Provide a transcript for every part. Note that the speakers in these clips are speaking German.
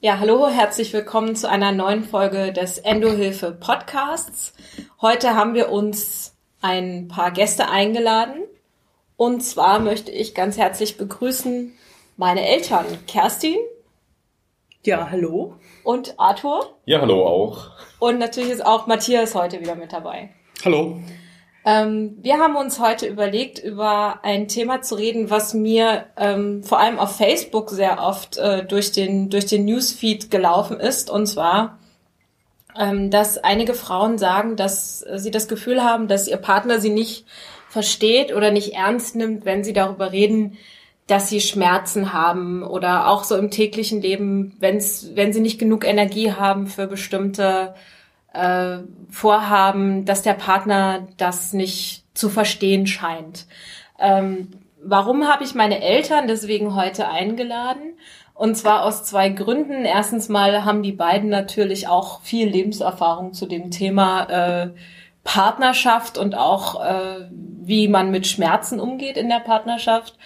Ja, hallo, herzlich willkommen zu einer neuen Folge des Endohilfe Podcasts. Heute haben wir uns ein paar Gäste eingeladen. Und zwar möchte ich ganz herzlich begrüßen meine Eltern, Kerstin. Ja, hallo. Und Arthur. Ja, hallo auch. Und natürlich ist auch Matthias heute wieder mit dabei. Hallo. Ähm, wir haben uns heute überlegt, über ein Thema zu reden, was mir ähm, vor allem auf Facebook sehr oft äh, durch den durch den Newsfeed gelaufen ist, und zwar, ähm, dass einige Frauen sagen, dass sie das Gefühl haben, dass ihr Partner sie nicht versteht oder nicht ernst nimmt, wenn sie darüber reden, dass sie Schmerzen haben oder auch so im täglichen Leben, wenn's, wenn sie nicht genug Energie haben für bestimmte äh, vorhaben, dass der Partner das nicht zu verstehen scheint. Ähm, warum habe ich meine Eltern deswegen heute eingeladen? Und zwar aus zwei Gründen. Erstens mal haben die beiden natürlich auch viel Lebenserfahrung zu dem Thema äh, Partnerschaft und auch äh, wie man mit Schmerzen umgeht in der Partnerschaft.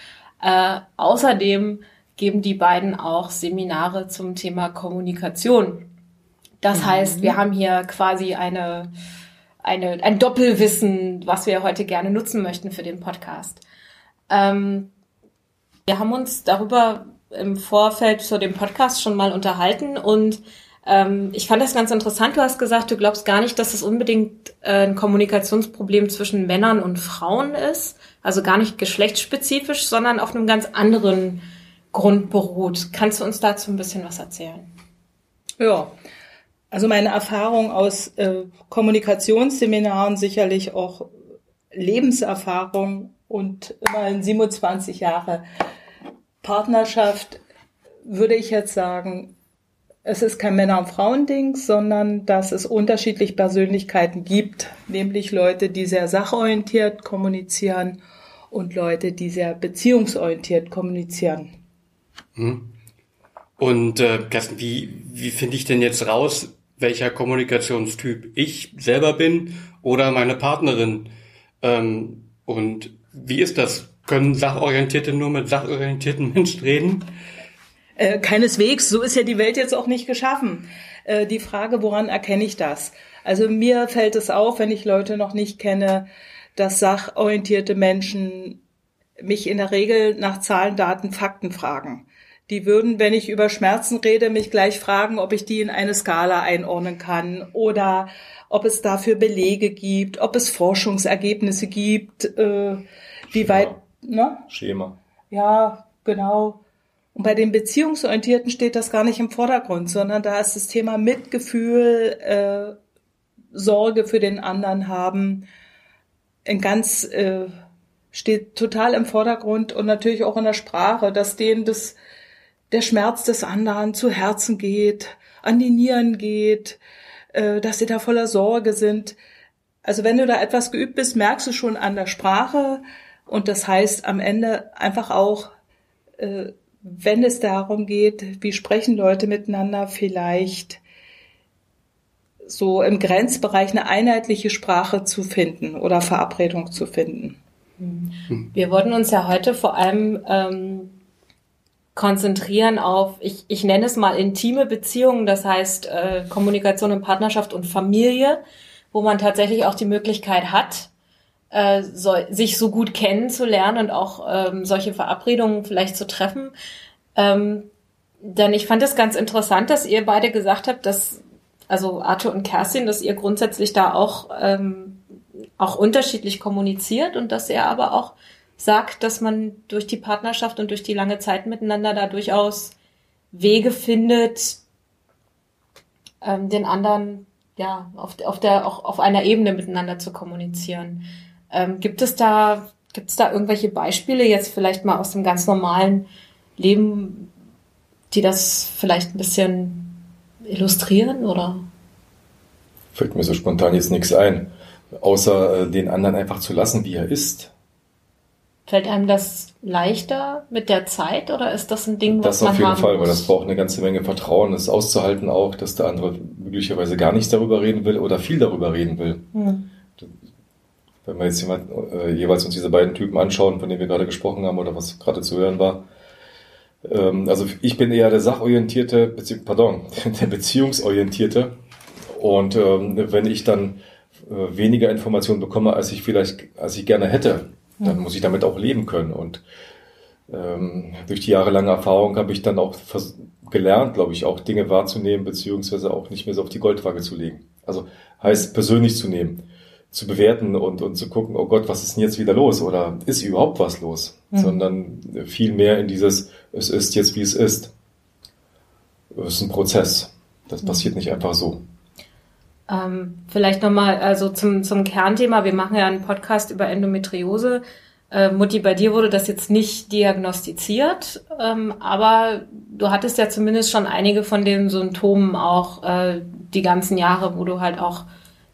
Äh, außerdem geben die beiden auch Seminare zum Thema Kommunikation. Das mhm. heißt, wir haben hier quasi eine, eine, ein Doppelwissen, was wir heute gerne nutzen möchten für den Podcast. Ähm, wir haben uns darüber im Vorfeld zu dem Podcast schon mal unterhalten und ähm, ich fand das ganz interessant. Du hast gesagt, du glaubst gar nicht, dass es unbedingt äh, ein Kommunikationsproblem zwischen Männern und Frauen ist, also gar nicht geschlechtsspezifisch, sondern auf einem ganz anderen Grund beruht. Kannst du uns dazu ein bisschen was erzählen? Ja, also meine Erfahrung aus äh, Kommunikationsseminaren, sicherlich auch Lebenserfahrung und immerhin 27 Jahre Partnerschaft, würde ich jetzt sagen, es ist kein Männer- und Frauending, sondern dass es unterschiedliche Persönlichkeiten gibt, nämlich Leute, die sehr sachorientiert kommunizieren und Leute, die sehr beziehungsorientiert kommunizieren. Hm. Und äh, Kerstin, wie, wie finde ich denn jetzt raus, welcher Kommunikationstyp ich selber bin oder meine Partnerin. Ähm, und wie ist das? Können Sachorientierte nur mit sachorientierten Menschen reden? Äh, keineswegs. So ist ja die Welt jetzt auch nicht geschaffen. Äh, die Frage, woran erkenne ich das? Also mir fällt es auf, wenn ich Leute noch nicht kenne, dass sachorientierte Menschen mich in der Regel nach Zahlen, Daten, Fakten fragen. Die würden, wenn ich über Schmerzen rede, mich gleich fragen, ob ich die in eine Skala einordnen kann oder ob es dafür Belege gibt, ob es Forschungsergebnisse gibt, äh, wie Schema. weit, ne? Schema. Ja, genau. Und bei den Beziehungsorientierten steht das gar nicht im Vordergrund, sondern da ist das Thema Mitgefühl, äh, Sorge für den anderen haben, ein ganz äh, steht total im Vordergrund und natürlich auch in der Sprache, dass denen das der Schmerz des anderen zu Herzen geht, an die Nieren geht, äh, dass sie da voller Sorge sind. Also wenn du da etwas geübt bist, merkst du schon an der Sprache und das heißt am Ende einfach auch, äh, wenn es darum geht, wie sprechen Leute miteinander, vielleicht so im Grenzbereich eine einheitliche Sprache zu finden oder Verabredung zu finden. Wir wollten uns ja heute vor allem ähm, konzentrieren auf, ich, ich nenne es mal intime Beziehungen, das heißt äh, Kommunikation in Partnerschaft und Familie, wo man tatsächlich auch die Möglichkeit hat, äh, so, sich so gut kennenzulernen und auch ähm, solche Verabredungen vielleicht zu treffen. Ähm, denn ich fand es ganz interessant, dass ihr beide gesagt habt, dass, also Arthur und Kerstin, dass ihr grundsätzlich da auch, ähm, auch unterschiedlich kommuniziert und dass er aber auch sagt, dass man durch die Partnerschaft und durch die lange Zeit miteinander da durchaus Wege findet, ähm, den anderen ja auf, auf der auch auf einer Ebene miteinander zu kommunizieren. Ähm, gibt es da gibt es da irgendwelche Beispiele jetzt vielleicht mal aus dem ganz normalen Leben, die das vielleicht ein bisschen illustrieren oder? Fällt mir so spontan jetzt nichts ein, außer äh, den anderen einfach zu lassen, wie er ist. Fällt einem das leichter mit der Zeit oder ist das ein Ding, was das man Das auf jeden Fall, muss? weil das braucht eine ganze Menge Vertrauen, das auszuhalten auch, dass der andere möglicherweise gar nichts darüber reden will oder viel darüber reden will. Hm. Wenn wir jetzt jemand, äh, jeweils uns diese beiden Typen anschauen, von denen wir gerade gesprochen haben oder was gerade zu hören war, Ähm, also ich bin eher der sachorientierte, bezieh pardon, der beziehungsorientierte. Und ähm, wenn ich dann äh, weniger Informationen bekomme, als ich vielleicht, als ich gerne hätte, dann muss ich damit auch leben können. Und ähm, durch die jahrelange Erfahrung habe ich dann auch gelernt, glaube ich, auch Dinge wahrzunehmen, beziehungsweise auch nicht mehr so auf die Goldwaage zu legen. Also heißt persönlich zu nehmen, zu bewerten und, und zu gucken, oh Gott, was ist denn jetzt wieder los? Oder ist überhaupt was los? Mhm. Sondern viel mehr in dieses, es ist jetzt wie es ist. Es ist ein Prozess. Das passiert nicht einfach so. Ähm, vielleicht nochmal also zum, zum Kernthema. Wir machen ja einen Podcast über Endometriose. Äh, Mutti, bei dir wurde das jetzt nicht diagnostiziert, ähm, aber du hattest ja zumindest schon einige von den Symptomen auch äh, die ganzen Jahre, wo du halt auch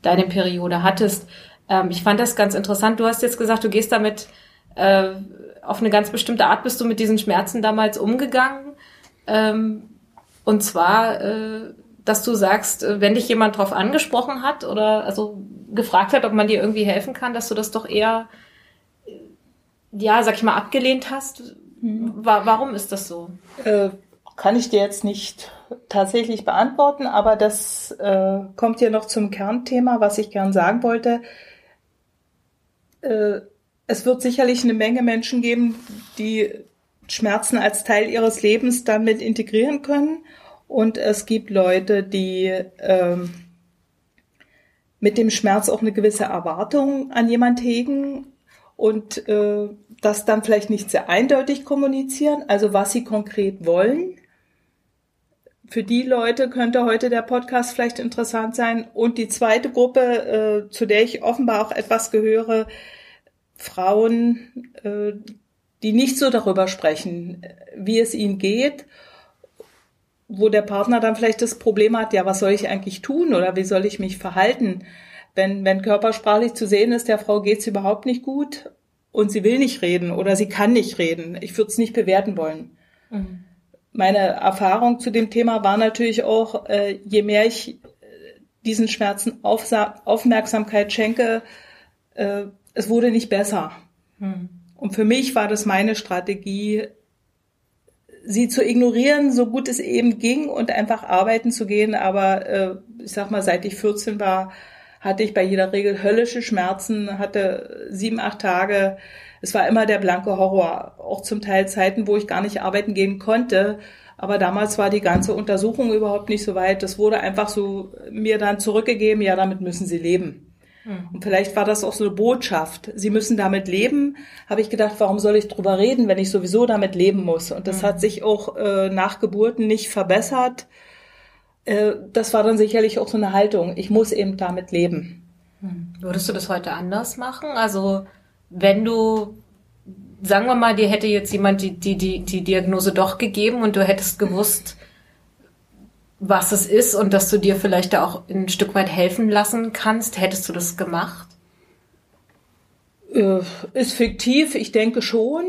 deine Periode hattest. Ähm, ich fand das ganz interessant. Du hast jetzt gesagt, du gehst damit äh, auf eine ganz bestimmte Art, bist du mit diesen Schmerzen damals umgegangen. Ähm, und zwar äh, dass du sagst, äh, wenn dich jemand drauf angesprochen hat oder also gefragt hat, ob man dir irgendwie helfen kann, dass du das doch eher, äh, ja, sag ich mal, abgelehnt hast. Mhm. Warum ist das so? Äh, kann ich dir jetzt nicht tatsächlich beantworten, aber das äh, kommt ja noch zum Kernthema, was ich gern sagen wollte. Äh, es wird sicherlich eine Menge Menschen geben, die Schmerzen als Teil ihres Lebens damit integrieren können und es gibt Leute, die ähm, mit dem Schmerz auch eine gewisse Erwartung an jemand hegen und äh, das dann vielleicht nicht sehr eindeutig kommunizieren, also was sie konkret wollen. Für die Leute könnte heute der Podcast vielleicht interessant sein. Und die zweite Gruppe, äh, zu der ich offenbar auch etwas gehöre, Frauen, äh, die nicht so darüber sprechen, wie es ihnen geht wo der Partner dann vielleicht das Problem hat, ja, was soll ich eigentlich tun oder wie soll ich mich verhalten? Wenn, wenn körpersprachlich zu sehen ist, der Frau geht's überhaupt nicht gut und sie will nicht reden oder sie kann nicht reden. Ich würde es nicht bewerten wollen. Mhm. Meine Erfahrung zu dem Thema war natürlich auch, äh, je mehr ich äh, diesen Schmerzen Aufsa Aufmerksamkeit schenke, äh, es wurde nicht besser. Mhm. Und für mich war das meine Strategie, sie zu ignorieren, so gut es eben ging und einfach arbeiten zu gehen. Aber äh, ich sag mal, seit ich 14 war, hatte ich bei jeder Regel höllische Schmerzen, hatte sieben, acht Tage. Es war immer der blanke Horror. Auch zum Teil Zeiten, wo ich gar nicht arbeiten gehen konnte. Aber damals war die ganze Untersuchung überhaupt nicht so weit. Das wurde einfach so mir dann zurückgegeben, ja, damit müssen Sie leben. Mhm. Und vielleicht war das auch so eine Botschaft. Sie müssen damit leben. Habe ich gedacht, warum soll ich drüber reden, wenn ich sowieso damit leben muss? Und das mhm. hat sich auch äh, nach Geburten nicht verbessert. Äh, das war dann sicherlich auch so eine Haltung. Ich muss eben damit leben. Mhm. Würdest du das heute anders machen? Also wenn du sagen wir mal, dir hätte jetzt jemand die, die, die, die Diagnose doch gegeben und du hättest gewusst, was es ist und dass du dir vielleicht da auch ein Stück weit helfen lassen kannst? Hättest du das gemacht? Äh, ist fiktiv, ich denke schon.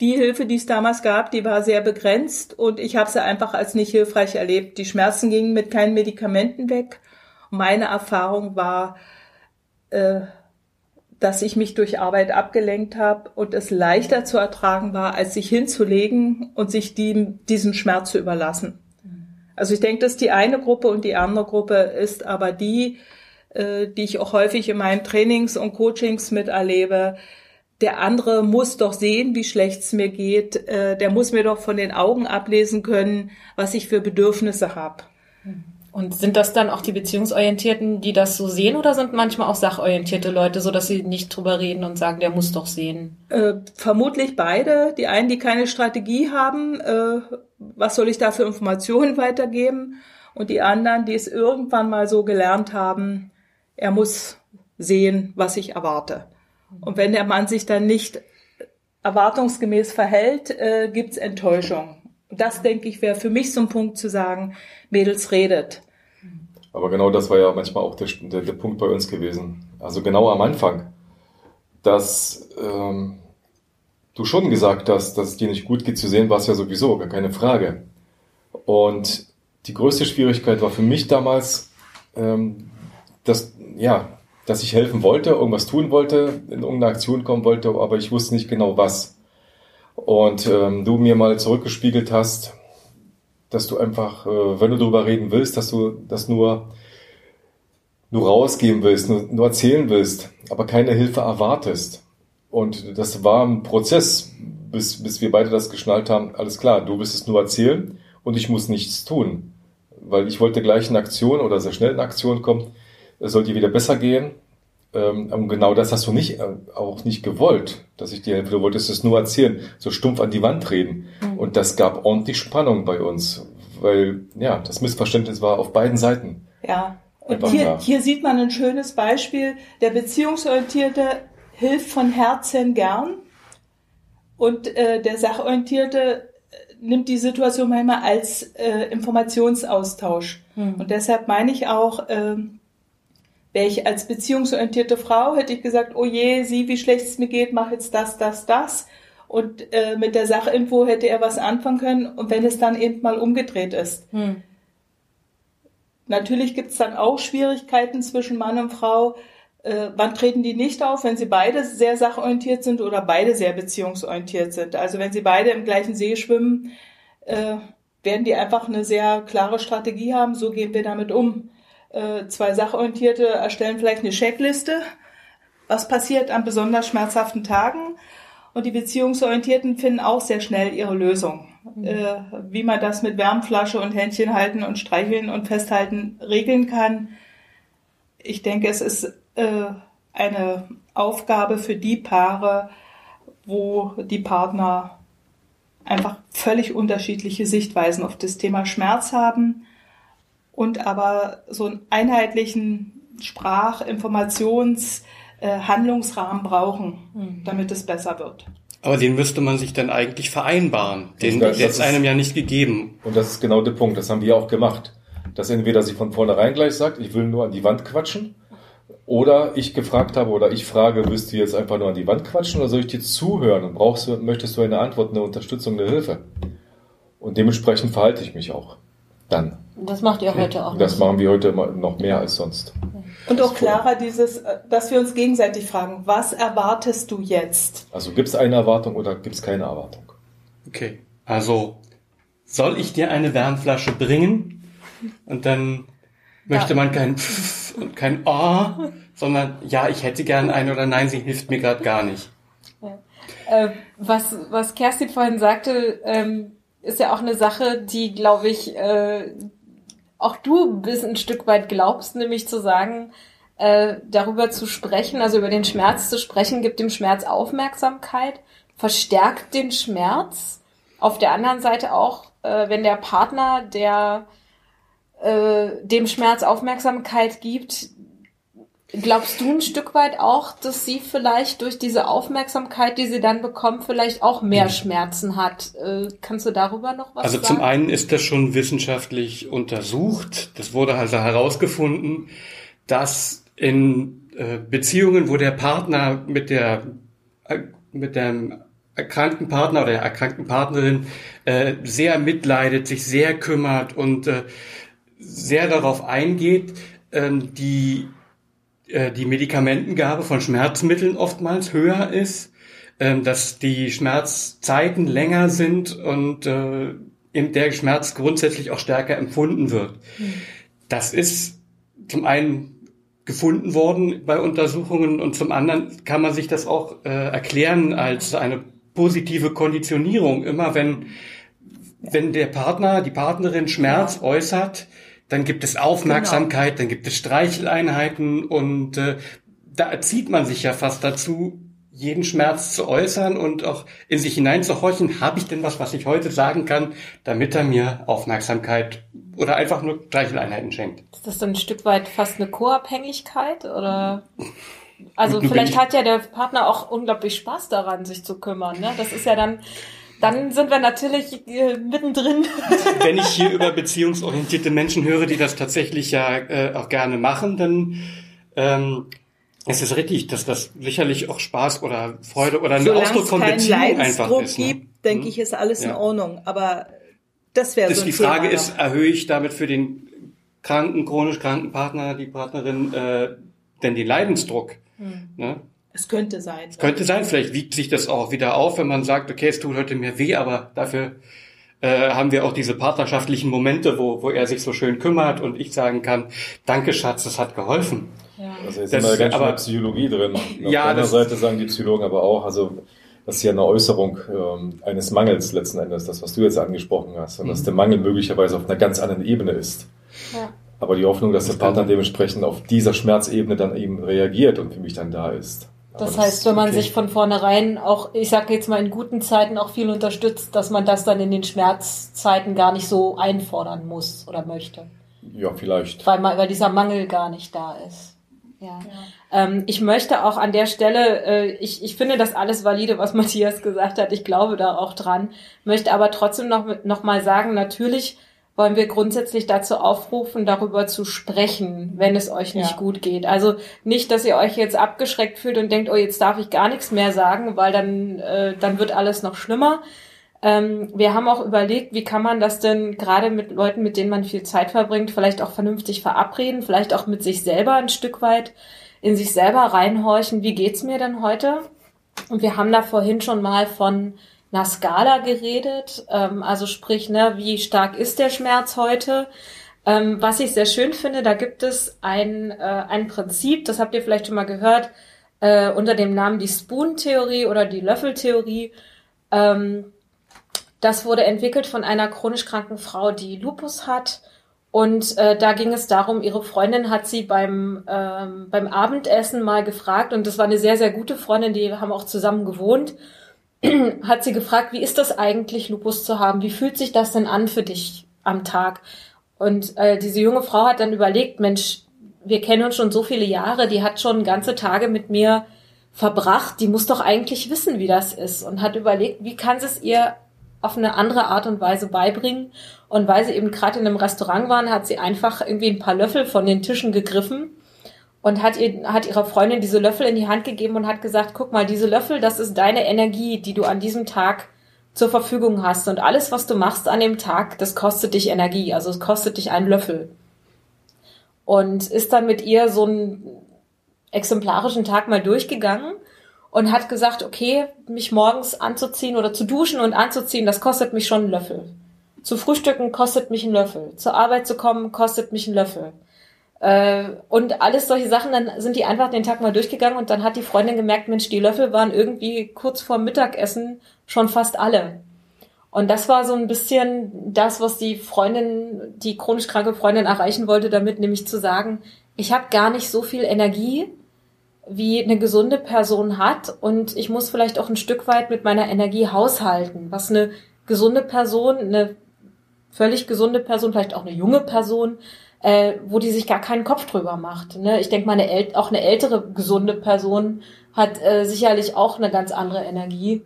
Die Hilfe, die es damals gab, die war sehr begrenzt und ich habe sie einfach als nicht hilfreich erlebt. Die Schmerzen gingen mit keinen Medikamenten weg. Meine Erfahrung war, äh, dass ich mich durch Arbeit abgelenkt habe und es leichter zu ertragen war, als sich hinzulegen und sich die, diesen Schmerz zu überlassen. Also ich denke, das ist die eine Gruppe und die andere Gruppe ist aber die, äh, die ich auch häufig in meinen Trainings und Coachings miterlebe. Der andere muss doch sehen, wie schlecht es mir geht. Äh, der muss mir doch von den Augen ablesen können, was ich für Bedürfnisse habe. Mhm. Und sind das dann auch die Beziehungsorientierten, die das so sehen, oder sind manchmal auch sachorientierte Leute, so dass sie nicht drüber reden und sagen, der muss doch sehen? Äh, vermutlich beide. Die einen, die keine Strategie haben, äh, was soll ich da für Informationen weitergeben? Und die anderen, die es irgendwann mal so gelernt haben, er muss sehen, was ich erwarte. Und wenn der Mann sich dann nicht erwartungsgemäß verhält, äh, gibt's Enttäuschung. Das, denke ich, wäre für mich so ein Punkt zu sagen, Mädels redet. Aber genau das war ja manchmal auch der, der, der Punkt bei uns gewesen. Also genau am Anfang, dass ähm, du schon gesagt hast, dass es dir nicht gut geht zu sehen, war es ja sowieso, gar keine Frage. Und die größte Schwierigkeit war für mich damals, ähm, dass, ja, dass ich helfen wollte, irgendwas tun wollte, in irgendeine Aktion kommen wollte, aber ich wusste nicht genau was. Und ähm, du mir mal zurückgespiegelt hast, dass du einfach, äh, wenn du darüber reden willst, dass du das nur, nur rausgeben willst, nur, nur erzählen willst, aber keine Hilfe erwartest. Und das war ein Prozess, bis, bis wir beide das geschnallt haben. Alles klar, du wirst es nur erzählen und ich muss nichts tun. Weil ich wollte gleich in Aktion oder sehr schnell in Aktion kommen. Es soll dir wieder besser gehen. Ähm, und genau das hast du nicht, äh, auch nicht gewollt, dass ich dir helfe. Du wolltest es nur erzählen, so stumpf an die Wand reden. Mhm. Und das gab ordentlich Spannung bei uns, weil, ja, das Missverständnis war auf beiden Seiten. Ja. Und hier, hier sieht man ein schönes Beispiel. Der Beziehungsorientierte hilft von Herzen gern und äh, der Sachorientierte äh, nimmt die Situation manchmal als äh, Informationsaustausch. Mhm. Und deshalb meine ich auch, äh, Wäre ich als beziehungsorientierte Frau, hätte ich gesagt, oh je, sieh, wie schlecht es mir geht, mach jetzt das, das, das. Und äh, mit der Sachinfo hätte er was anfangen können. Und wenn es dann eben mal umgedreht ist. Hm. Natürlich gibt es dann auch Schwierigkeiten zwischen Mann und Frau. Äh, wann treten die nicht auf, wenn sie beide sehr sachorientiert sind oder beide sehr beziehungsorientiert sind? Also wenn sie beide im gleichen See schwimmen, äh, werden die einfach eine sehr klare Strategie haben, so gehen wir damit um. Äh, zwei Sachorientierte erstellen vielleicht eine Checkliste, was passiert an besonders schmerzhaften Tagen. Und die Beziehungsorientierten finden auch sehr schnell ihre Lösung. Mhm. Äh, wie man das mit Wärmflasche und Händchen halten und streicheln und festhalten regeln kann. Ich denke, es ist äh, eine Aufgabe für die Paare, wo die Partner einfach völlig unterschiedliche Sichtweisen auf das Thema Schmerz haben und aber so einen einheitlichen Sprach-, Informations-, äh, Handlungsrahmen brauchen, mhm. damit es besser wird. Aber den müsste man sich dann eigentlich vereinbaren. Den das, ist einem ja nicht gegeben. Und das ist genau der Punkt. Das haben wir auch gemacht. Dass entweder sie von vornherein gleich sagt, ich will nur an die Wand quatschen, oder ich gefragt habe oder ich frage, willst du jetzt einfach nur an die Wand quatschen oder soll ich dir zuhören und brauchst du, möchtest du eine Antwort, eine Unterstützung, eine Hilfe? Und dementsprechend verhalte ich mich auch dann. Das macht ihr heute auch. Das machen wir heute noch mehr als sonst. Und auch klarer dieses, dass wir uns gegenseitig fragen, was erwartest du jetzt? Also gibt es eine Erwartung oder gibt es keine Erwartung? Okay, also soll ich dir eine Wärmflasche bringen? Und dann möchte ja. man kein Pfff und kein Oh, sondern ja, ich hätte gern eine oder nein, sie hilft mir gerade gar nicht. Ja. Äh, was, was Kerstin vorhin sagte, ähm, ist ja auch eine Sache, die, glaube ich, äh, auch du bis ein Stück weit glaubst, nämlich zu sagen, äh, darüber zu sprechen, also über den Schmerz zu sprechen, gibt dem Schmerz Aufmerksamkeit, verstärkt den Schmerz. Auf der anderen Seite auch, äh, wenn der Partner, der äh, dem Schmerz Aufmerksamkeit gibt, Glaubst du ein Stück weit auch, dass sie vielleicht durch diese Aufmerksamkeit, die sie dann bekommt, vielleicht auch mehr mhm. Schmerzen hat? Äh, kannst du darüber noch was also sagen? Also zum einen ist das schon wissenschaftlich untersucht. Das wurde also herausgefunden, dass in äh, Beziehungen, wo der Partner mit der äh, mit dem erkrankten Partner oder der erkrankten Partnerin äh, sehr mitleidet, sich sehr kümmert und sehr darauf eingeht, ähm, die die Medikamentengabe von Schmerzmitteln oftmals höher ist, äh, dass die Schmerzzeiten länger sind und äh, der Schmerz grundsätzlich auch stärker empfunden wird. Mhm. Das ist zum einen gefunden worden bei Untersuchungen und zum anderen kann man sich das auch äh, erklären als eine positive Konditionierung. Immer wenn, wenn der Partner, die Partnerin Schmerz äußert, dann gibt es Aufmerksamkeit, genau. dann gibt es Streicheleinheiten und äh, da erzieht man sich ja fast dazu, jeden Schmerz zu äußern und auch in sich hineinzuhorchen, habe ich denn was, was ich heute sagen kann, damit er mir Aufmerksamkeit oder einfach nur Streicheleinheiten schenkt. Ist das dann ein Stück weit fast eine Co-Abhängigkeit oder? Also vielleicht hat ja der Partner auch unglaublich Spaß daran, sich zu kümmern. Ne? Das ist ja dann dann sind wir natürlich äh, mittendrin. Wenn ich hier über beziehungsorientierte Menschen höre, die das tatsächlich ja äh, auch gerne machen, dann ähm, es ist richtig, dass das sicherlich auch Spaß oder Freude oder ein Solange Ausdruck von Beziehung einfach ist. Ne? gibt, denke hm? ich, ist alles ja. in Ordnung. Aber das wäre so ein Die Frage Thema ist, noch. erhöhe ich damit für den kranken, chronisch kranken Partner, die Partnerin, äh, denn den Leidensdruck? Hm. Ne? Es könnte sein. Es könnte sein, vielleicht wiegt sich das auch wieder auf, wenn man sagt, okay, es tut heute mir weh, aber dafür äh, haben wir auch diese partnerschaftlichen Momente, wo, wo er sich so schön kümmert und ich sagen kann, danke Schatz, das hat geholfen. Ja. Also jetzt das, sind wir ganz schön in der Psychologie drin. Auf ja, der anderen Seite sagen die Psychologen aber auch, also das ist ja eine Äußerung ähm, eines Mangels letzten Endes, das, was du jetzt angesprochen hast, und mhm. dass der Mangel möglicherweise auf einer ganz anderen Ebene ist. Ja. Aber die Hoffnung, dass das der Partner dementsprechend auf dieser Schmerzebene dann eben reagiert und für mich dann da ist. Das, heißt, wenn man okay. sich von vornherein auch, ich sage jetzt mal in guten Zeiten auch viel unterstützt, dass man das dann in den Schmerzzeiten gar nicht so einfordern muss oder möchte. Ja, vielleicht. Weil, weil dieser Mangel gar nicht da ist. Ja. ja. Ähm, ich möchte auch an der Stelle, äh, ich, ich finde das alles valide, was Matthias gesagt hat. Ich glaube da auch dran. Möchte aber trotzdem noch, noch mal sagen, natürlich wollen wir grundsätzlich dazu aufrufen, darüber zu sprechen, wenn es euch nicht ja. gut geht. Also nicht, dass ihr euch jetzt abgeschreckt fühlt und denkt, oh, jetzt darf ich gar nichts mehr sagen, weil dann, äh, dann wird alles noch schlimmer. Ähm, wir haben auch überlegt, wie kann man das denn gerade mit Leuten, mit denen man viel Zeit verbringt, vielleicht auch vernünftig verabreden, vielleicht auch mit sich selber ein Stück weit in sich selber reinhorchen, wie geht's mir denn heute? Und wir haben da vorhin schon mal von einer Skala geredet, ähm, also sprich, ne, wie stark ist der Schmerz heute? Ähm, was ich sehr schön finde, da gibt es ein, äh, ein Prinzip, das habt ihr vielleicht schon mal gehört, äh, unter dem Namen die Spoon-Theorie oder die Löffeltheorie. Ähm, das wurde entwickelt von einer chronisch kranken Frau, die Lupus hat. Und äh, da ging es darum, ihre Freundin hat sie beim, ähm, beim Abendessen mal gefragt, und das war eine sehr, sehr gute Freundin, die haben auch zusammen gewohnt, hat sie gefragt, wie ist das eigentlich, Lupus zu haben? Wie fühlt sich das denn an für dich am Tag? Und äh, diese junge Frau hat dann überlegt, Mensch, wir kennen uns schon so viele Jahre, die hat schon ganze Tage mit mir verbracht, die muss doch eigentlich wissen, wie das ist und hat überlegt, wie kann es ihr auf eine andere Art und Weise beibringen. Und weil sie eben gerade in einem Restaurant waren, hat sie einfach irgendwie ein paar Löffel von den Tischen gegriffen und hat, ihr, hat ihrer Freundin diese Löffel in die Hand gegeben und hat gesagt, guck mal, diese Löffel, das ist deine Energie, die du an diesem Tag zur Verfügung hast. Und alles, was du machst an dem Tag, das kostet dich Energie. Also es kostet dich einen Löffel. Und ist dann mit ihr so einen exemplarischen Tag mal durchgegangen und hat gesagt, okay, mich morgens anzuziehen oder zu duschen und anzuziehen, das kostet mich schon einen Löffel. Zu frühstücken kostet mich einen Löffel. Zur Arbeit zu kommen kostet mich einen Löffel. Äh, und alles solche Sachen, dann sind die einfach den Tag mal durchgegangen und dann hat die Freundin gemerkt, Mensch, die Löffel waren irgendwie kurz vor Mittagessen schon fast alle. Und das war so ein bisschen das, was die Freundin, die chronisch kranke Freundin erreichen wollte damit, nämlich zu sagen, ich habe gar nicht so viel Energie, wie eine gesunde Person hat und ich muss vielleicht auch ein Stück weit mit meiner Energie haushalten, was eine gesunde Person, eine völlig gesunde Person, vielleicht auch eine junge Person, äh, wo die sich gar keinen Kopf drüber macht. Ne? Ich denke mal, eine auch eine ältere gesunde Person hat äh, sicherlich auch eine ganz andere Energie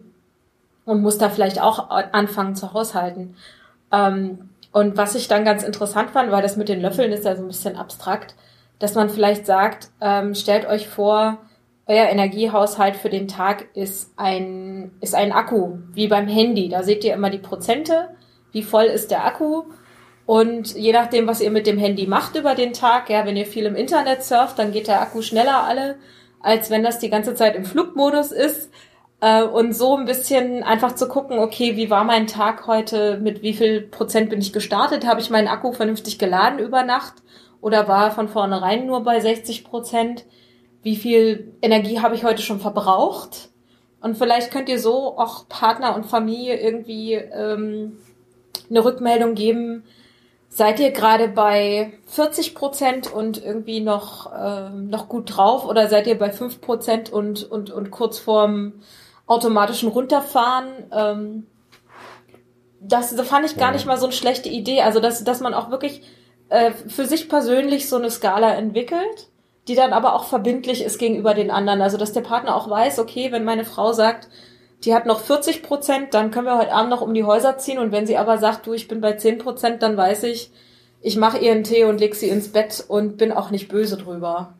und muss da vielleicht auch anfangen zu haushalten. Ähm, und was ich dann ganz interessant fand, weil das mit den Löffeln ist ja so ein bisschen abstrakt, dass man vielleicht sagt, ähm, stellt euch vor, euer Energiehaushalt für den Tag ist ein, ist ein Akku, wie beim Handy. Da seht ihr immer die Prozente, wie voll ist der Akku. Und je nachdem, was ihr mit dem Handy macht über den Tag, ja, wenn ihr viel im Internet surft, dann geht der Akku schneller alle, als wenn das die ganze Zeit im Flugmodus ist. Äh, und so ein bisschen einfach zu gucken, okay, wie war mein Tag heute, mit wie viel Prozent bin ich gestartet, habe ich meinen Akku vernünftig geladen über Nacht oder war von vornherein nur bei 60 Prozent? Wie viel Energie habe ich heute schon verbraucht? Und vielleicht könnt ihr so auch Partner und Familie irgendwie ähm, eine Rückmeldung geben. Seid ihr gerade bei 40 Prozent und irgendwie noch, ähm, noch gut drauf oder seid ihr bei 5 Prozent und, und, und kurz vorm automatischen Runterfahren? Ähm, das, das fand ich gar nicht mal so eine schlechte Idee. Also, dass, dass man auch wirklich äh, für sich persönlich so eine Skala entwickelt, die dann aber auch verbindlich ist gegenüber den anderen. Also dass der Partner auch weiß, okay, wenn meine Frau sagt, die hat noch 40 Prozent, dann können wir heute Abend noch um die Häuser ziehen. Und wenn sie aber sagt, du, ich bin bei 10 Prozent, dann weiß ich, ich mache ihr einen Tee und leg sie ins Bett und bin auch nicht böse drüber,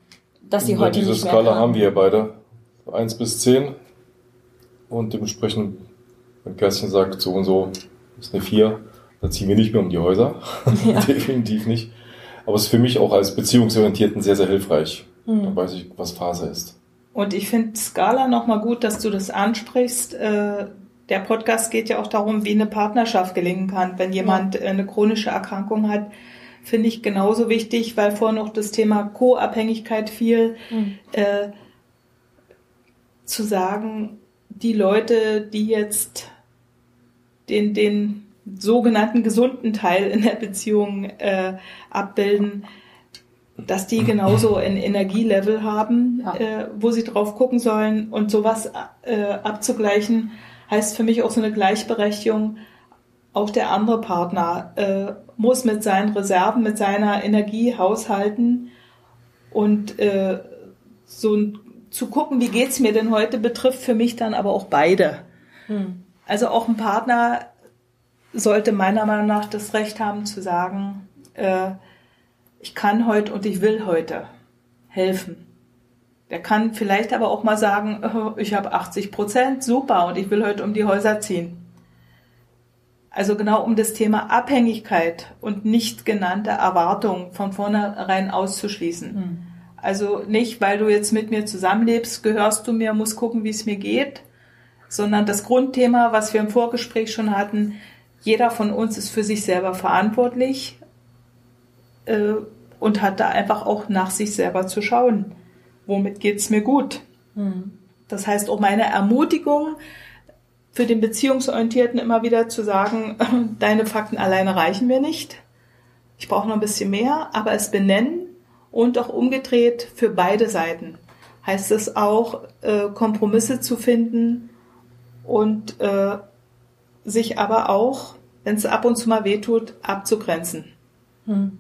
dass sie und heute diese nicht mehr Skala kann. haben wir beide. eins bis zehn Und dementsprechend, wenn Kerstin sagt, so und so ist eine vier da ziehen wir nicht mehr um die Häuser. Ja. Definitiv nicht. Aber es ist für mich auch als Beziehungsorientierten sehr, sehr hilfreich. Mhm. Dann weiß ich, was Phase ist. Und ich finde Scala nochmal gut, dass du das ansprichst. Äh, der Podcast geht ja auch darum, wie eine Partnerschaft gelingen kann. Wenn jemand äh, eine chronische Erkrankung hat, finde ich genauso wichtig, weil vorher noch das Thema Co-Abhängigkeit fiel, mhm. äh, zu sagen, die Leute, die jetzt den, den sogenannten gesunden Teil in der Beziehung äh, abbilden, dass die genauso ein Energielevel haben, ja. äh, wo sie drauf gucken sollen und sowas äh, abzugleichen, heißt für mich auch so eine Gleichberechtigung. Auch der andere Partner äh, muss mit seinen Reserven, mit seiner Energie haushalten und äh, so zu gucken, wie geht's mir denn heute, betrifft für mich dann aber auch beide. Hm. Also auch ein Partner sollte meiner Meinung nach das Recht haben zu sagen, äh, ich kann heute und ich will heute helfen. Der kann vielleicht aber auch mal sagen, oh, ich habe 80 Prozent, super, und ich will heute um die Häuser ziehen. Also genau um das Thema Abhängigkeit und nicht genannte Erwartungen von vornherein auszuschließen. Mhm. Also nicht, weil du jetzt mit mir zusammenlebst, gehörst du mir, musst gucken, wie es mir geht, sondern das Grundthema, was wir im Vorgespräch schon hatten, jeder von uns ist für sich selber verantwortlich äh, und hat da einfach auch nach sich selber zu schauen, womit geht's mir gut. Mhm. Das heißt, auch meine Ermutigung für den Beziehungsorientierten immer wieder zu sagen, deine Fakten alleine reichen mir nicht. Ich brauche noch ein bisschen mehr, aber es benennen und auch umgedreht für beide Seiten. Heißt es auch, äh, Kompromisse zu finden und äh, sich aber auch, wenn es ab und zu mal wehtut, abzugrenzen. Hm.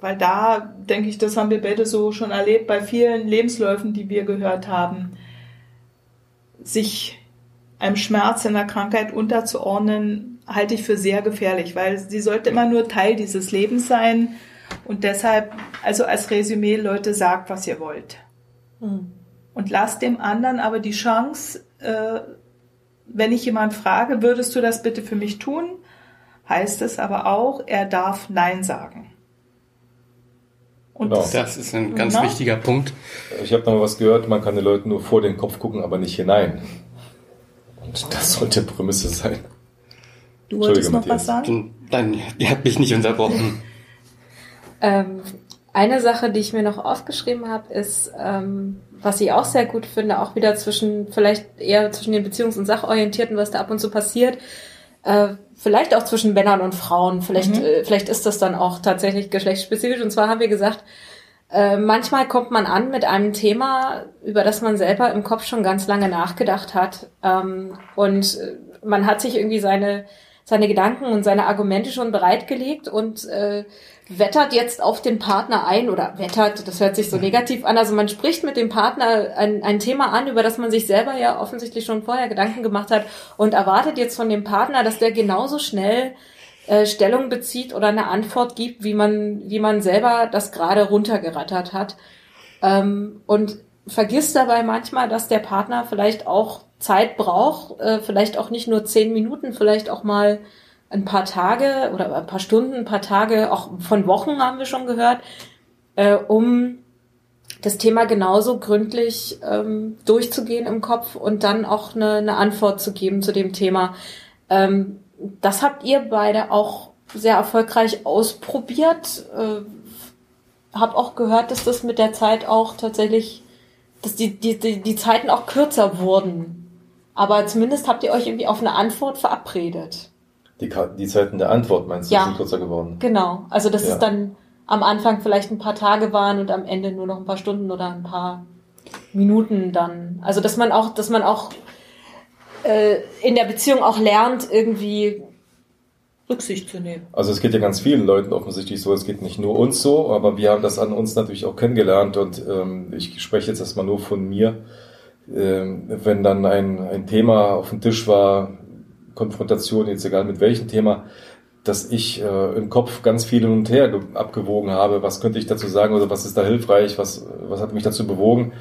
Weil da, denke ich, das haben wir beide so schon erlebt bei vielen Lebensläufen, die wir gehört haben, sich einem Schmerz in der Krankheit unterzuordnen, halte ich für sehr gefährlich, weil sie sollte immer nur Teil dieses Lebens sein. Und deshalb, also als Resümee, Leute, sagt, was ihr wollt. Hm. Und lasst dem anderen aber die Chance, äh, wenn ich jemand frage, würdest du das bitte für mich tun? Heißt es aber auch, er darf Nein sagen. Und genau. das ist ein ganz genau. wichtiger Punkt. Ich habe noch mal was gehört, man kann den Leuten nur vor den Kopf gucken, aber nicht hinein. Und das sollte Prämisse sein. Du wolltest noch was sagen? Nein, ihr habt mich nicht unterbrochen. ähm, eine Sache, die ich mir noch aufgeschrieben habe, ist, ähm, was ich auch sehr gut finde, auch wieder zwischen, vielleicht eher zwischen den Beziehungs- und Sachorientierten, was da ab und zu passiert, äh, vielleicht auch zwischen Männern und Frauen, vielleicht, mhm. äh, vielleicht ist das dann auch tatsächlich geschlechtsspezifisch. Und zwar haben wir gesagt, äh, manchmal kommt man an mit einem Thema, über das man selber im Kopf schon ganz lange nachgedacht hat. Ähm, und äh, man hat sich irgendwie seine, seine Gedanken und seine Argumente schon bereitgelegt und äh, wettert jetzt auf den Partner ein oder wettert, das hört sich so negativ an. Also man spricht mit dem Partner ein, ein Thema an, über das man sich selber ja offensichtlich schon vorher Gedanken gemacht hat und erwartet jetzt von dem Partner, dass der genauso schnell äh, Stellung bezieht oder eine Antwort gibt, wie man, wie man selber das gerade runtergerattert hat. Ähm, und vergisst dabei manchmal, dass der Partner vielleicht auch Zeit braucht, äh, vielleicht auch nicht nur zehn Minuten, vielleicht auch mal ein paar Tage oder ein paar Stunden, ein paar Tage, auch von Wochen haben wir schon gehört, äh, um das Thema genauso gründlich ähm, durchzugehen im Kopf und dann auch eine, eine Antwort zu geben zu dem Thema. Ähm, das habt ihr beide auch sehr erfolgreich ausprobiert. Äh, hab auch gehört, dass das mit der Zeit auch tatsächlich, dass die, die, die, die Zeiten auch kürzer wurden. Aber zumindest habt ihr euch irgendwie auf eine Antwort verabredet. Die, die Zeiten der Antwort meinst du, ja, sind kürzer geworden? Genau. Also dass ja. es dann am Anfang vielleicht ein paar Tage waren und am Ende nur noch ein paar Stunden oder ein paar Minuten dann. Also dass man auch, dass man auch äh, in der Beziehung auch lernt, irgendwie Rücksicht zu nehmen. Also es geht ja ganz vielen Leuten offensichtlich so, es geht nicht nur uns so, aber wir haben das an uns natürlich auch kennengelernt und ähm, ich spreche jetzt erstmal nur von mir. Ähm, wenn dann ein, ein Thema auf dem Tisch war, Konfrontation, jetzt egal mit welchem Thema, dass ich äh, im Kopf ganz viel hin und her abgewogen habe, was könnte ich dazu sagen oder was ist da hilfreich, was, was hat mich dazu bewogen.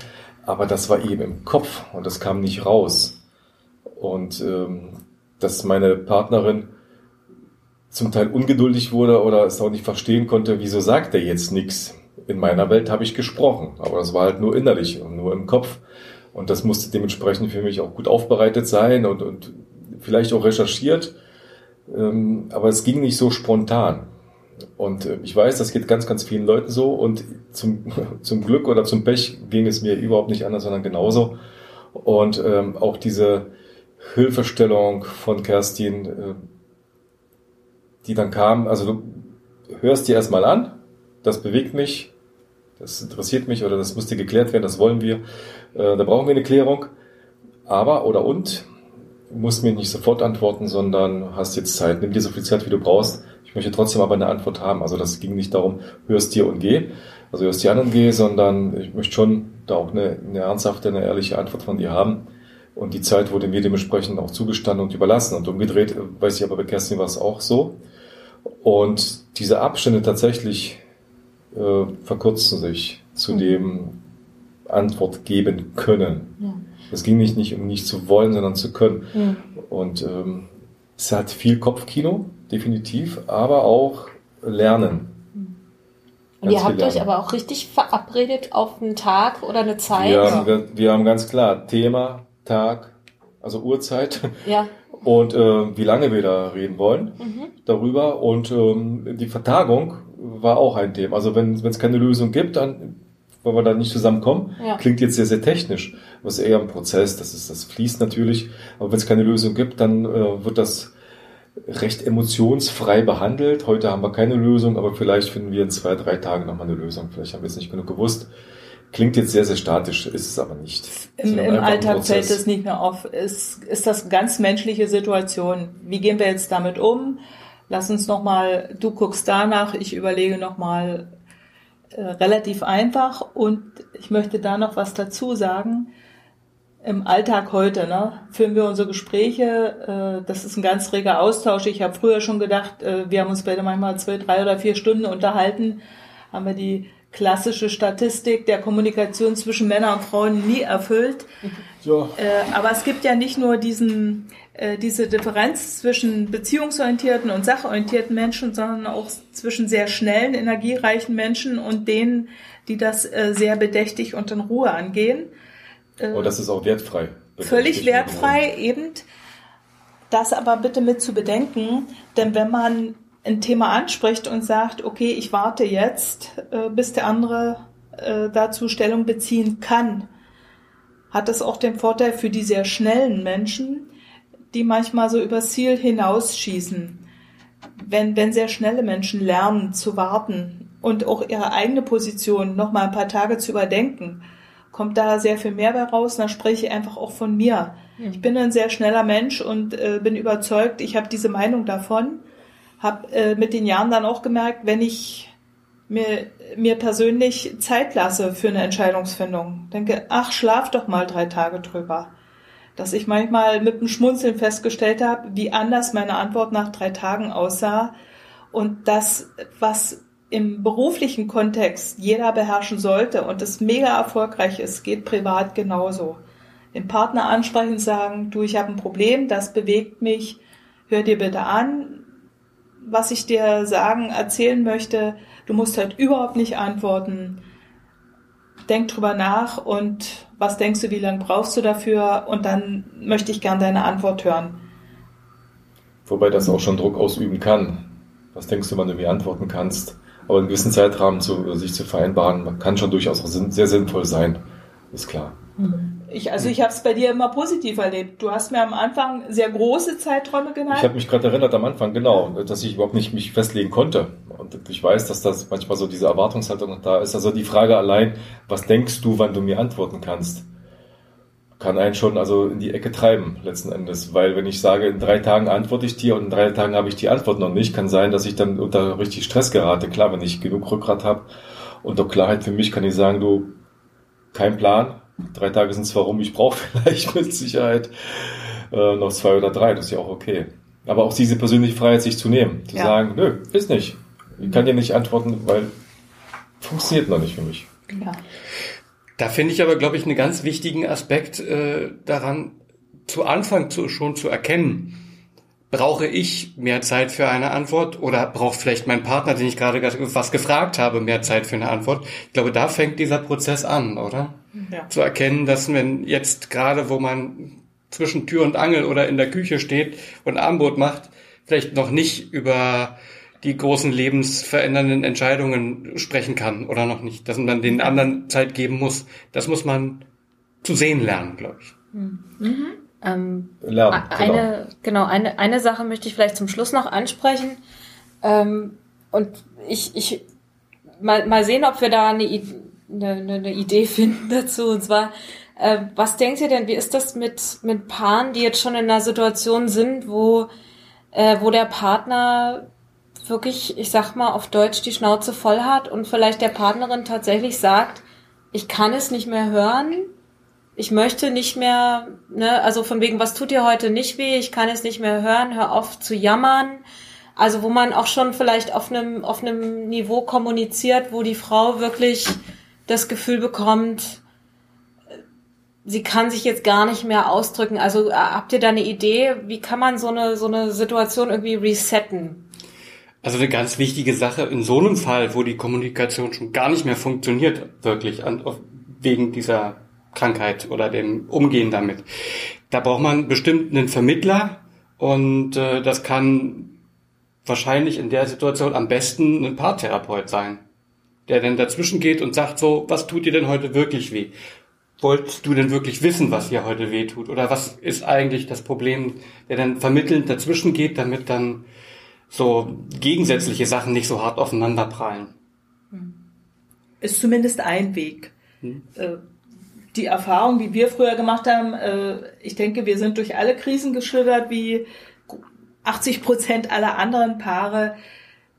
Aber das war eben im Kopf und das kam nicht raus. Und ähm, dass meine Partnerin zum Teil ungeduldig wurde oder es auch nicht verstehen konnte, wieso sagt er jetzt nichts? in meiner Welt habe ich gesprochen, aber das war halt nur innerlich und nur im Kopf. Und das musste dementsprechend für mich auch gut aufbereitet sein und, und vielleicht auch recherchiert. Ähm, aber es ging nicht so spontan. Und äh, ich weiß, das geht ganz, ganz vielen Leuten so. Und zum, zum Glück oder zum Pech ging es mir überhaupt nicht anders, sondern genauso. Und ähm, auch diese Hilfestellung von Kerstin, äh, die dann kam, also du hörst dir erstmal an, das bewegt mich, das interessiert mich oder das dir geklärt werden, das wollen wir, äh, da brauchen wir eine Klärung. Aber oder und, musst mir nicht sofort antworten, sondern hast jetzt Zeit, nimm dir so viel Zeit, wie du brauchst. Ich möchte trotzdem aber eine Antwort haben. Also das ging nicht darum, hörst dir und geh, also hörst dir an und geh, sondern ich möchte schon da auch eine, eine ernsthafte, eine ehrliche Antwort von dir haben. Und die Zeit wurde mir dementsprechend auch zugestanden und überlassen. Und umgedreht, weiß ich aber bei Kerstin war es auch so. Und diese Abstände tatsächlich äh, verkürzen sich zu mhm. dem Antwort geben können. Ja. Es ging nicht, nicht um nicht zu wollen, sondern zu können. Ja. Und ähm, es hat viel Kopfkino, definitiv, aber auch Lernen. Und ihr habt euch aber auch richtig verabredet auf einen Tag oder eine Zeit? Wir haben, wir, wir haben ganz klar Thema, Tag, also Uhrzeit. Ja. Und äh, wie lange wir da reden wollen mhm. darüber. Und ähm, die Vertagung war auch ein Thema. Also wenn es keine Lösung gibt, dann weil wir da nicht zusammenkommen. Ja. Klingt jetzt sehr, sehr technisch. Was eher ein Prozess, das ist, das fließt natürlich. Aber wenn es keine Lösung gibt, dann äh, wird das recht emotionsfrei behandelt. Heute haben wir keine Lösung, aber vielleicht finden wir in zwei, drei Tagen nochmal eine Lösung. Vielleicht haben wir es nicht genug gewusst. Klingt jetzt sehr, sehr statisch, ist es aber nicht. Im, im Alltag fällt es nicht mehr auf. Ist, ist das ganz menschliche Situation? Wie gehen wir jetzt damit um? Lass uns nochmal, du guckst danach, ich überlege nochmal, äh, relativ einfach und ich möchte da noch was dazu sagen. Im Alltag heute ne, führen wir unsere Gespräche, äh, das ist ein ganz reger Austausch. Ich habe früher schon gedacht, äh, wir haben uns beide manchmal zwei, drei oder vier Stunden unterhalten, haben wir die klassische Statistik der Kommunikation zwischen Männern und Frauen nie erfüllt. Ja. Äh, aber es gibt ja nicht nur diesen, äh, diese Differenz zwischen beziehungsorientierten und sachorientierten Menschen, sondern auch zwischen sehr schnellen, energiereichen Menschen und denen, die das äh, sehr bedächtig und in Ruhe angehen. Äh, oh, das ist auch wertfrei. Völlig wertfrei, eben. Das aber bitte mit zu bedenken, denn wenn man ein Thema anspricht und sagt, okay, ich warte jetzt, äh, bis der andere äh, dazu Stellung beziehen kann, hat das auch den Vorteil für die sehr schnellen Menschen, die manchmal so übers Ziel hinausschießen. Wenn, wenn sehr schnelle Menschen lernen zu warten und auch ihre eigene Position noch mal ein paar Tage zu überdenken, kommt da sehr viel mehr bei raus. Und da spreche ich einfach auch von mir. Ich bin ein sehr schneller Mensch und äh, bin überzeugt, ich habe diese Meinung davon habe äh, mit den Jahren dann auch gemerkt, wenn ich mir, mir persönlich Zeit lasse für eine Entscheidungsfindung, denke, ach, schlaf doch mal drei Tage drüber. Dass ich manchmal mit dem Schmunzeln festgestellt habe, wie anders meine Antwort nach drei Tagen aussah und das, was im beruflichen Kontext jeder beherrschen sollte und es mega erfolgreich ist, geht privat genauso. Den Partner ansprechen, sagen, du, ich habe ein Problem, das bewegt mich, hör dir bitte an, was ich dir sagen, erzählen möchte. Du musst halt überhaupt nicht antworten. Denk drüber nach und was denkst du, wie lange brauchst du dafür? Und dann möchte ich gern deine Antwort hören. Wobei das auch schon Druck ausüben kann. Was denkst du, wann du mir antworten kannst? Aber einen gewissen Zeitrahmen zu, sich zu vereinbaren, kann schon durchaus auch sehr sinnvoll sein. Ist klar. Mhm. Ich, also ich habe es bei dir immer positiv erlebt. Du hast mir am Anfang sehr große Zeiträume genannt. Ich habe mich gerade erinnert am Anfang, genau, dass ich überhaupt nicht mich festlegen konnte. Und ich weiß, dass das manchmal so diese Erwartungshaltung da ist. Also die Frage allein, was denkst du, wann du mir antworten kannst, kann einen schon also in die Ecke treiben letzten Endes. Weil wenn ich sage, in drei Tagen antworte ich dir und in drei Tagen habe ich die Antwort noch nicht, kann sein, dass ich dann unter richtig Stress gerate. Klar, wenn ich genug Rückgrat habe und auch Klarheit für mich, kann ich sagen, du, kein Plan, Drei Tage sind zwar rum, ich brauche vielleicht mit Sicherheit äh, noch zwei oder drei, das ist ja auch okay. Aber auch diese persönliche Freiheit, sich zu nehmen, zu ja. sagen, nö, ist nicht. Ich kann dir nicht antworten, weil funktioniert noch nicht für mich. Ja. Da finde ich aber, glaube ich, einen ganz wichtigen Aspekt äh, daran, zu Anfang zu, schon zu erkennen, brauche ich mehr Zeit für eine Antwort oder braucht vielleicht mein Partner, den ich gerade was gefragt habe, mehr Zeit für eine Antwort? Ich glaube, da fängt dieser Prozess an, oder? Ja. Zu erkennen, dass wenn jetzt gerade, wo man zwischen Tür und Angel oder in der Küche steht und Armbrot macht, vielleicht noch nicht über die großen lebensverändernden Entscheidungen sprechen kann oder noch nicht, dass man dann den anderen Zeit geben muss. Das muss man zu sehen lernen, glaube ich. Mhm. Ähm, lernen, genau. Eine, genau, eine, eine Sache möchte ich vielleicht zum Schluss noch ansprechen. Ähm, und ich, ich mal, mal sehen, ob wir da eine, eine, eine Idee finden dazu. Und zwar, äh, was denkt ihr denn, wie ist das mit, mit Paaren, die jetzt schon in einer Situation sind, wo, äh, wo der Partner wirklich, ich sag mal auf Deutsch, die Schnauze voll hat und vielleicht der Partnerin tatsächlich sagt, ich kann es nicht mehr hören, ich möchte nicht mehr, ne, also von wegen, was tut dir heute nicht weh, ich kann es nicht mehr hören, hör auf zu jammern. Also wo man auch schon vielleicht auf einem, auf einem Niveau kommuniziert, wo die Frau wirklich das Gefühl bekommt, sie kann sich jetzt gar nicht mehr ausdrücken. Also äh, habt ihr da eine Idee, wie kann man so eine, so eine Situation irgendwie resetten? Also eine ganz wichtige Sache in so einem Fall, wo die Kommunikation schon gar nicht mehr funktioniert, wirklich, an, wegen dieser Krankheit oder dem Umgehen damit. Da braucht man bestimmt einen Vermittler und äh, das kann wahrscheinlich in der Situation am besten ein Paartherapeut sein, der dann dazwischen geht und sagt so, was tut dir denn heute wirklich weh? Wolltest du denn wirklich wissen, was dir heute weh tut? Oder was ist eigentlich das Problem, der dann vermittelnd dazwischen geht, damit dann so gegensätzliche Sachen nicht so hart aufeinander prallen. Ist zumindest ein Weg. Hm. Äh, die Erfahrung, die wir früher gemacht haben, äh, ich denke, wir sind durch alle Krisen geschildert wie 80 Prozent aller anderen Paare,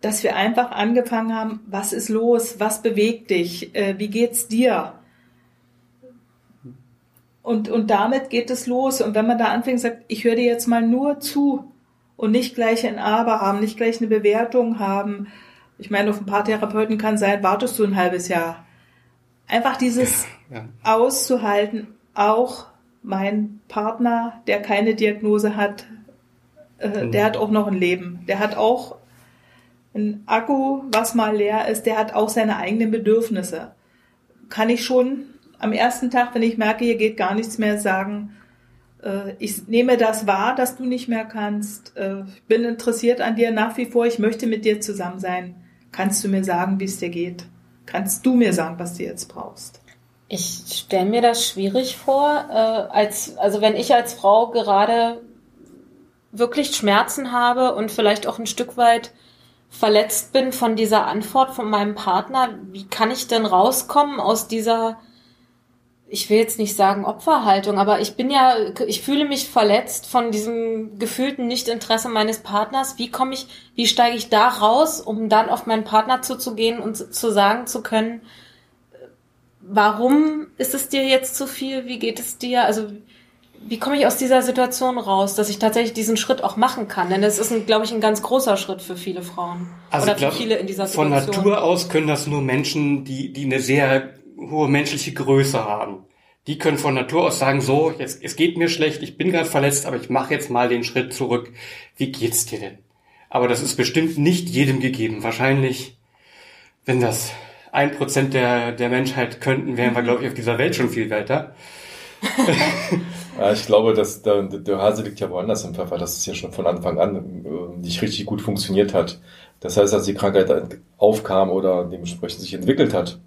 dass wir einfach angefangen haben, was ist los, was bewegt dich, äh, wie geht's dir? Und, und damit geht es los. Und wenn man da anfängt, sagt, ich höre dir jetzt mal nur zu, und nicht gleich ein Aber haben, nicht gleich eine Bewertung haben. Ich meine, auf ein paar Therapeuten kann sein, wartest du ein halbes Jahr. Einfach dieses ja. auszuhalten, auch mein Partner, der keine Diagnose hat, äh, mhm. der hat auch noch ein Leben. Der hat auch ein Akku, was mal leer ist, der hat auch seine eigenen Bedürfnisse. Kann ich schon am ersten Tag, wenn ich merke, hier geht gar nichts mehr, sagen, äh, ich nehme das wahr, dass du nicht mehr kannst. Äh, ich bin interessiert an dir nach wie vor. Ich möchte mit dir zusammen sein. Kannst du mir sagen, wie es dir geht? Kannst du mir sagen, was du jetzt brauchst? Ich stelle mir das schwierig vor, äh, als also wenn ich als Frau gerade wirklich Schmerzen habe und vielleicht auch ein Stück weit verletzt bin von dieser Antwort von meinem Partner, wie kann ich denn rauskommen aus dieser ich will jetzt nicht sagen Opferhaltung, aber ich bin ja, ich fühle mich verletzt von diesem gefühlten Nichtinteresse meines Partners. Wie komme ich, wie steige ich da raus, um dann auf meinen Partner zuzugehen und zu sagen zu können, warum ist es dir jetzt zu viel? Wie geht es dir? Also, wie komme ich aus dieser Situation raus, dass ich tatsächlich diesen Schritt auch machen kann? Denn es ist, glaube ich, ein ganz großer Schritt für viele Frauen. Also oder glaub, für viele in dieser Situation. Von Natur aus können das nur Menschen, die, die eine sehr hohe menschliche Größe haben. Die können von Natur aus sagen, so, jetzt, es geht mir schlecht, ich bin gerade verletzt, aber ich mache jetzt mal den Schritt zurück. Wie geht's dir denn? Aber das ist bestimmt nicht jedem gegeben. Wahrscheinlich, wenn das ein Prozent der, der Menschheit könnten, wären wir, glaube ich, auf dieser Welt schon viel weiter. ja, ich glaube, dass der, der Hase liegt ja woanders im Pfeffer, dass es ja schon von Anfang an äh, nicht richtig gut funktioniert hat. Das heißt, als die Krankheit aufkam oder dementsprechend sich entwickelt hat,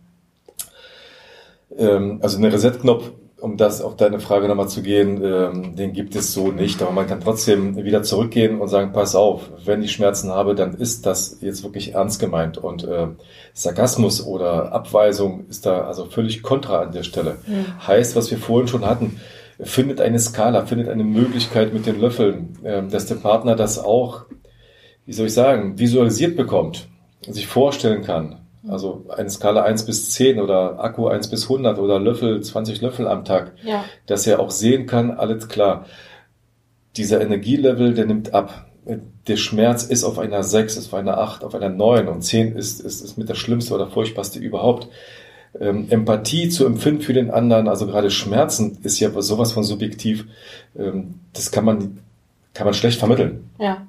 ähm, also einen Reset-Knopf, um das auf deine Frage nochmal zu gehen, ähm, den gibt es so nicht. Aber man kann trotzdem wieder zurückgehen und sagen, pass auf, wenn ich Schmerzen habe, dann ist das jetzt wirklich ernst gemeint. Und äh, Sarkasmus oder Abweisung ist da also völlig kontra an der Stelle. Mhm. Heißt, was wir vorhin schon hatten, findet eine Skala, findet eine Möglichkeit mit den Löffeln, äh, dass der Partner das auch, wie soll ich sagen, visualisiert bekommt, sich vorstellen kann, also eine Skala 1 bis 10 oder Akku 1 bis 100 oder Löffel, 20 Löffel am Tag. Ja. Dass er auch sehen kann, alles klar. Dieser Energielevel, der nimmt ab. Der Schmerz ist auf einer 6, ist auf einer 8, auf einer 9 und 10 ist, ist, ist mit der schlimmste oder furchtbarste überhaupt. Ähm, Empathie zu empfinden für den anderen, also gerade Schmerzen ist ja sowas von subjektiv. Ähm, das kann man kann man schlecht vermitteln. Ja.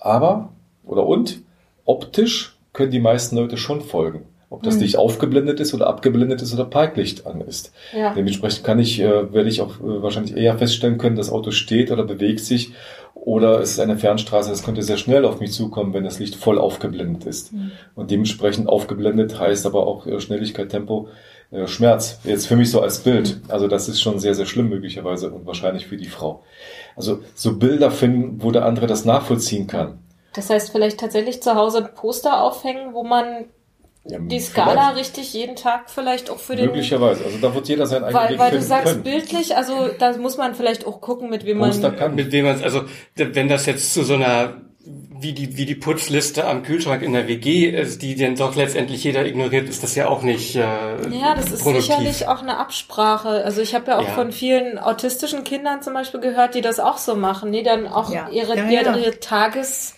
Aber, oder und, optisch können die meisten Leute schon folgen. Ob das Licht aufgeblendet ist oder abgeblendet ist oder Parklicht an ist. Ja. Dementsprechend kann ich, äh, werde ich auch äh, wahrscheinlich eher feststellen können, das Auto steht oder bewegt sich oder es ist eine Fernstraße, das könnte sehr schnell auf mich zukommen, wenn das Licht voll aufgeblendet ist. Und dementsprechend aufgeblendet heißt aber auch äh, Schnelligkeit, Tempo, äh, Schmerz. Jetzt für mich so als Bild. Also das ist schon sehr, sehr schlimm möglicherweise und wahrscheinlich für die Frau. Also so Bilder finden, wo der andere das nachvollziehen kann. Das heißt, vielleicht tatsächlich zu Hause ein Poster aufhängen, wo man Ja, die Skala richtig jeden Tag vielleicht auch für den Möglicherweise. Also da wird jeder seinen eigenen weil, weil du sagst können. bildlich, also da muss man vielleicht auch gucken, mit wem Poster man kann. Mit wem man also wenn das jetzt zu so einer wie die wie die Putzliste am Kühlschrank in der WG ist, die dann doch letztendlich jeder ignoriert, ist das ja auch nicht äh, Ja, das ist produktiv. sicherlich auch eine Absprache. Also ich habe ja auch Ja. von vielen autistischen Kindern zum Beispiel gehört, die das auch so machen, die dann auch Ja. ihre, Ja, ihre, ja. ihre Tages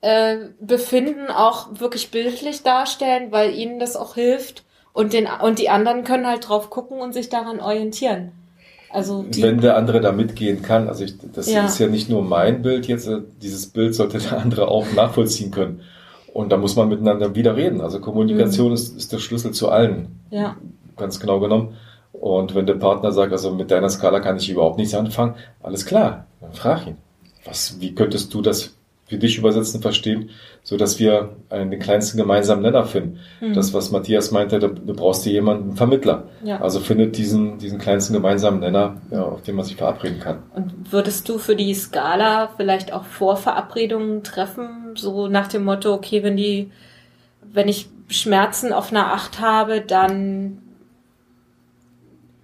äh, Befinden auch wirklich bildlich darstellen, weil ihnen das auch hilft und den und die anderen können halt drauf gucken und sich daran orientieren. Also die, Wenn der andere da mitgehen kann, also ich, das Ja. ist ja nicht nur mein Bild jetzt, äh, dieses Bild sollte der andere auch nachvollziehen können. Und da muss man miteinander wieder reden. Also Kommunikation ist, ist der Schlüssel zu allen, ja, ganz genau genommen. Und wenn der Partner sagt, also mit deiner Skala kann ich überhaupt nichts anfangen, alles klar, dann frag ihn. Was, wie könntest du das für dich übersetzen, verstehen, so dass wir einen, den kleinsten gemeinsamen Nenner finden. Das, was Matthias meinte, da, du brauchst dir jemanden, einen Vermittler. Ja. Also findet diesen, diesen kleinsten gemeinsamen Nenner, ja, auf den man sich verabreden kann. Und würdest du für die Skala vielleicht auch Vorverabredungen treffen, so nach dem Motto, okay, wenn die, wenn ich Schmerzen auf einer Acht habe, dann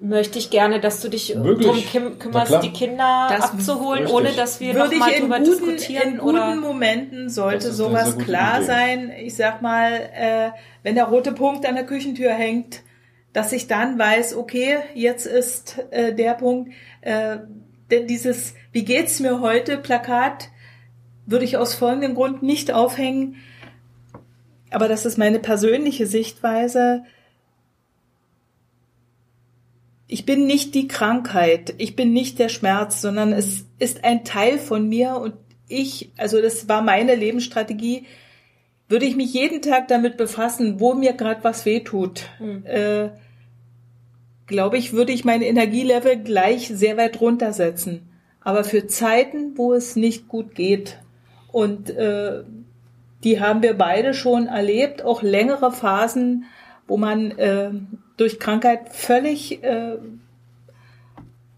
möchte ich gerne, dass du dich Möglich. drum kümmerst, die Kinder Das abzuholen, richtig. ohne dass wir Würde nochmal ich in drüber guten, diskutieren in guten oder Momenten Das sollte sowas klar Idee. sein. Ich sag mal, äh, wenn der rote Punkt an der Küchentür hängt, dass ich dann weiß, okay, jetzt ist äh, der Punkt, äh, denn dieses Wie geht's mir heute Plakat würde ich aus folgendem Grund nicht aufhängen. Aber das ist meine persönliche Sichtweise. Ich bin nicht die Krankheit, ich bin nicht der Schmerz, sondern es ist ein Teil von mir und ich, also das war meine Lebensstrategie, würde ich mich jeden Tag damit befassen, wo mir gerade was wehtut, äh, glaube ich, würde ich mein Energielevel gleich sehr weit runtersetzen. Aber für Zeiten, wo es nicht gut geht und äh, die haben wir beide schon erlebt, auch längere Phasen, wo man äh, durch Krankheit völlig äh,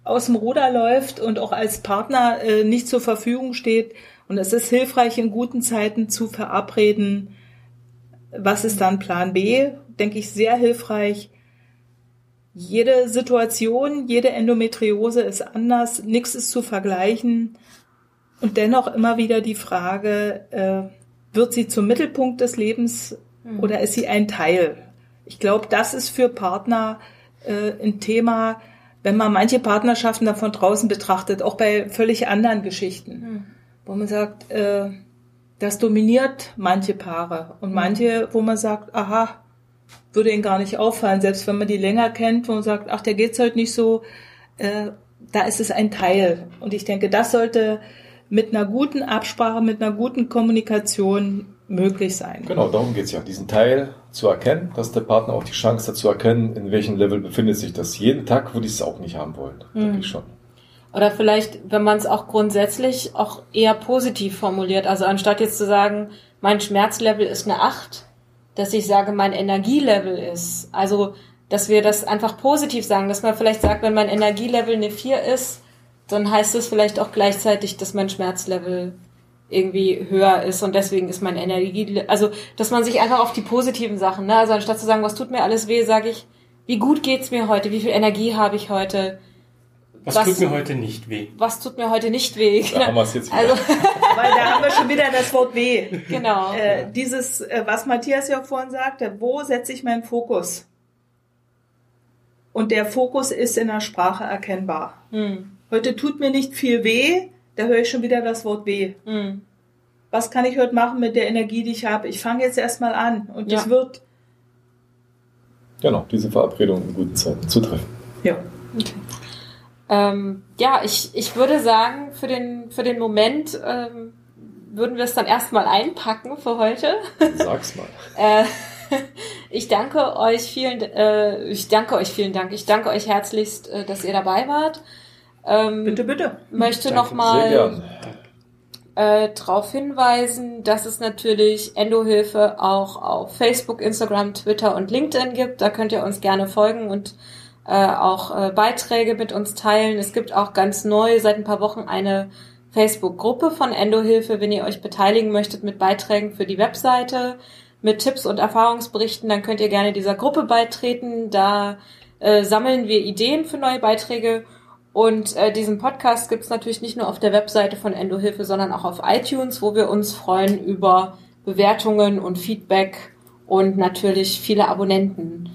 aus dem Ruder läuft und auch als Partner äh, nicht zur Verfügung steht. Und es ist hilfreich, in guten Zeiten zu verabreden, was ist dann Plan B, denke ich, sehr hilfreich. Jede Situation, jede Endometriose ist anders, nichts ist zu vergleichen. Und dennoch immer wieder die Frage, äh, wird sie zum Mittelpunkt des Lebens oder ist sie ein Teil? Ich glaube, das ist für Partner äh, ein Thema, wenn man manche Partnerschaften davon draußen betrachtet, auch bei völlig anderen Geschichten, wo man sagt, äh, das dominiert manche Paare. Und manche, wo man sagt, aha, würde ihnen gar nicht auffallen, selbst wenn man die länger kennt, wo man sagt, ach, der geht's heute nicht so, äh, da ist es ein Teil. Und ich denke, das sollte mit einer guten Absprache, mit einer guten Kommunikation möglich sein. Genau, darum geht's ja. Diesen Teil zu erkennen, dass der Partner auch die Chance hat zu erkennen, in welchem Level befindet sich das. Jeden Tag würde ich es auch nicht haben wollen, denke ich schon. Oder vielleicht, wenn man es auch grundsätzlich auch eher positiv formuliert. Also anstatt jetzt zu sagen, mein Schmerzlevel ist eine 8, dass ich sage, mein Energielevel ist. Also, dass wir das einfach positiv sagen, dass man vielleicht sagt, wenn mein Energielevel eine 4 ist, dann heißt es vielleicht auch gleichzeitig, dass mein Schmerzlevel irgendwie höher ist und deswegen ist mein Energie, also dass man sich einfach auf die positiven Sachen, ne? Also anstatt zu sagen, was tut mir alles weh, sage ich, wie gut geht's mir heute, wie viel Energie habe ich heute, Was, Was- tut mir heute nicht weh? was tut mir heute nicht weh. Da haben wir es jetzt wieder. Also, Weil da haben wir schon wieder das Wort weh. genau. Äh, dieses, äh, was Matthias ja auch vorhin sagte, wo setze ich meinen Fokus? Und der Fokus ist in der Sprache erkennbar. Hm, Heute tut mir nicht viel weh, da höre ich schon wieder das Wort weh. hm. Was kann ich heute machen mit der Energie, die ich habe? Ich fange jetzt erstmal an und das Ja. wird, Genau, diese Verabredung in guten Zeiten zutreffen. ja. Ähm, ja, ich, ich würde sagen, für den, für den Moment ähm, würden wir es dann erstmal einpacken für heute. Sag's mal. äh, ich danke euch vielen, äh, ich danke euch vielen Dank. Ich danke euch herzlichst, äh, dass ihr dabei wart. Ähm, Bitte, bitte. Möchte nochmal äh, darauf hinweisen, dass es natürlich Endohilfe auch auf Facebook, Instagram, Twitter und LinkedIn gibt. Da könnt ihr uns gerne folgen und äh, auch äh, Beiträge mit uns teilen. Es gibt auch ganz neu seit ein paar Wochen eine Facebook-Gruppe von Endohilfe, wenn ihr euch beteiligen möchtet mit Beiträgen für die Webseite, mit Tipps und Erfahrungsberichten, dann könnt ihr gerne dieser Gruppe beitreten. Da äh, sammeln wir Ideen für neue Beiträge. Und äh, diesen Podcast gibt's natürlich nicht nur auf der Webseite von Endohilfe, sondern auch auf iTunes, wo wir uns freuen über Bewertungen und Feedback und natürlich viele Abonnenten.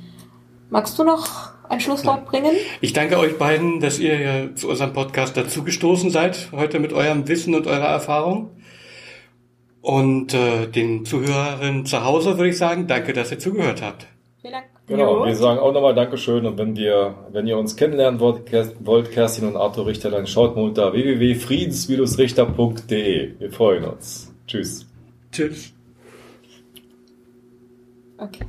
Magst du noch ein Schlusswort bringen? Ich danke euch beiden, dass ihr ja zu unserem Podcast dazugestoßen seid, heute mit eurem Wissen und eurer Erfahrung. Und äh, den Zuhörerinnen zu Hause würde ich sagen, danke, dass ihr zugehört habt. Vielen Dank. Genau, Jo. wir sagen auch nochmal Dankeschön und wenn wir, wenn ihr uns kennenlernen wollt Kerstin und Arthur Richter, dann schaut mal unter www.friedens-richter.de. Wir freuen uns. Tschüss. Tschüss. Okay.